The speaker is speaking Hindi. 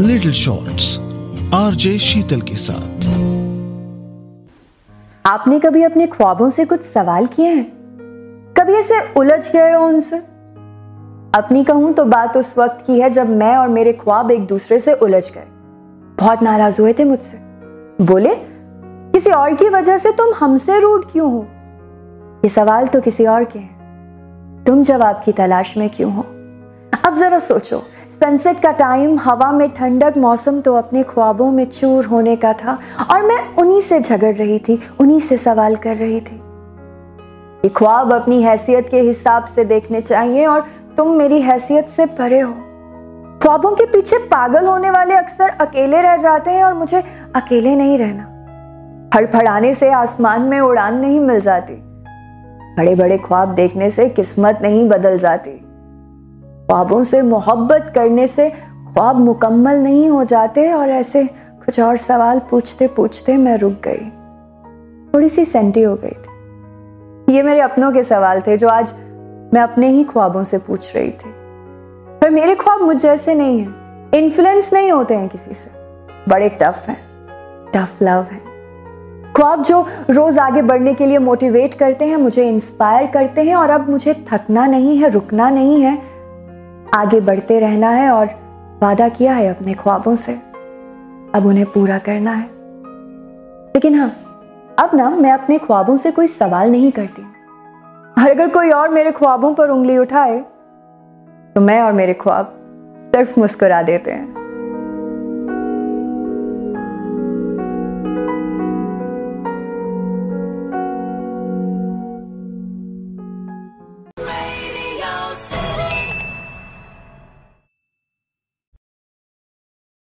लिटिल शॉर्ट्स आरजे शीतल के साथ। आपने कभी अपने ख्वाबों से कुछ सवाल किए हैं? कभी ऐसे उलझ गए हो उनसे? अपनी कहूँ तो बात उस वक्त की है जब मैं और मेरे ख्वाब एक दूसरे से उलझ गए। बहुत नाराज़ हुए थे मुझसे। बोले, किसी और की वजह से तुम हमसे रूड क्यों हो? ये सवाल तो किसी और के हैं। तुम जवाब की तलाश में क्यों हो? अब जरा सोचो सनसेट का टाइम, हवा में ठंडक, मौसम तो अपने ख्वाबों में चूर होने का था। और मैं उन्हीं से झगड़ रही थी, उन्हीं से सवाल कर रही थी। ये ख्वाब अपनी हैसियत के हिसाब से देखने चाहिए और तुम मेरी हैसियत से परे हो। ख्वाबों के पीछे पागल होने वाले अक्सर अकेले रह जाते हैं और मुझे अकेले नहीं रहना। फड़फड़ाने से आसमान में उड़ान नहीं मिल जाती। बड़े बड़े ख्वाब देखने से किस्मत नहीं बदल जाती। ख्वाबों से, मोहब्बत करने से ख्वाब मुकम्मल नहीं हो जाते और ऐसे कुछ और सवाल पूछते पूछते मैं रुक गई। थोड़ी सी सेंटी हो गई थी। ये मेरे अपनों के सवाल थे जो आज मैं अपने ही ख्वाबों से पूछ रही थी। पर मेरे ख्वाब मुझ जैसे नहीं हैं। इन्फ्लुएंस नहीं होते हैं किसी से। बड़े टफ हैं। टफ लव है। ख्वाब जो रोज आगे बढ़ने के लिए मोटिवेट करते हैं, मुझे इंस्पायर करते हैं और अब मुझे थकना नहीं है, रुकना नहीं है। आगे बढ़ते रहना है और वादा किया है अपने ख्वाबों से। अब उन्हें पूरा करना है। लेकिन हाँ अब ना मैं अपने ख्वाबों से कोई सवाल नहीं करती। और अगर कोई और मेरे ख्वाबों पर उंगली उठाए तो मैं और मेरे ख्वाब सिर्फ़ मुस्कुरा देते हैं।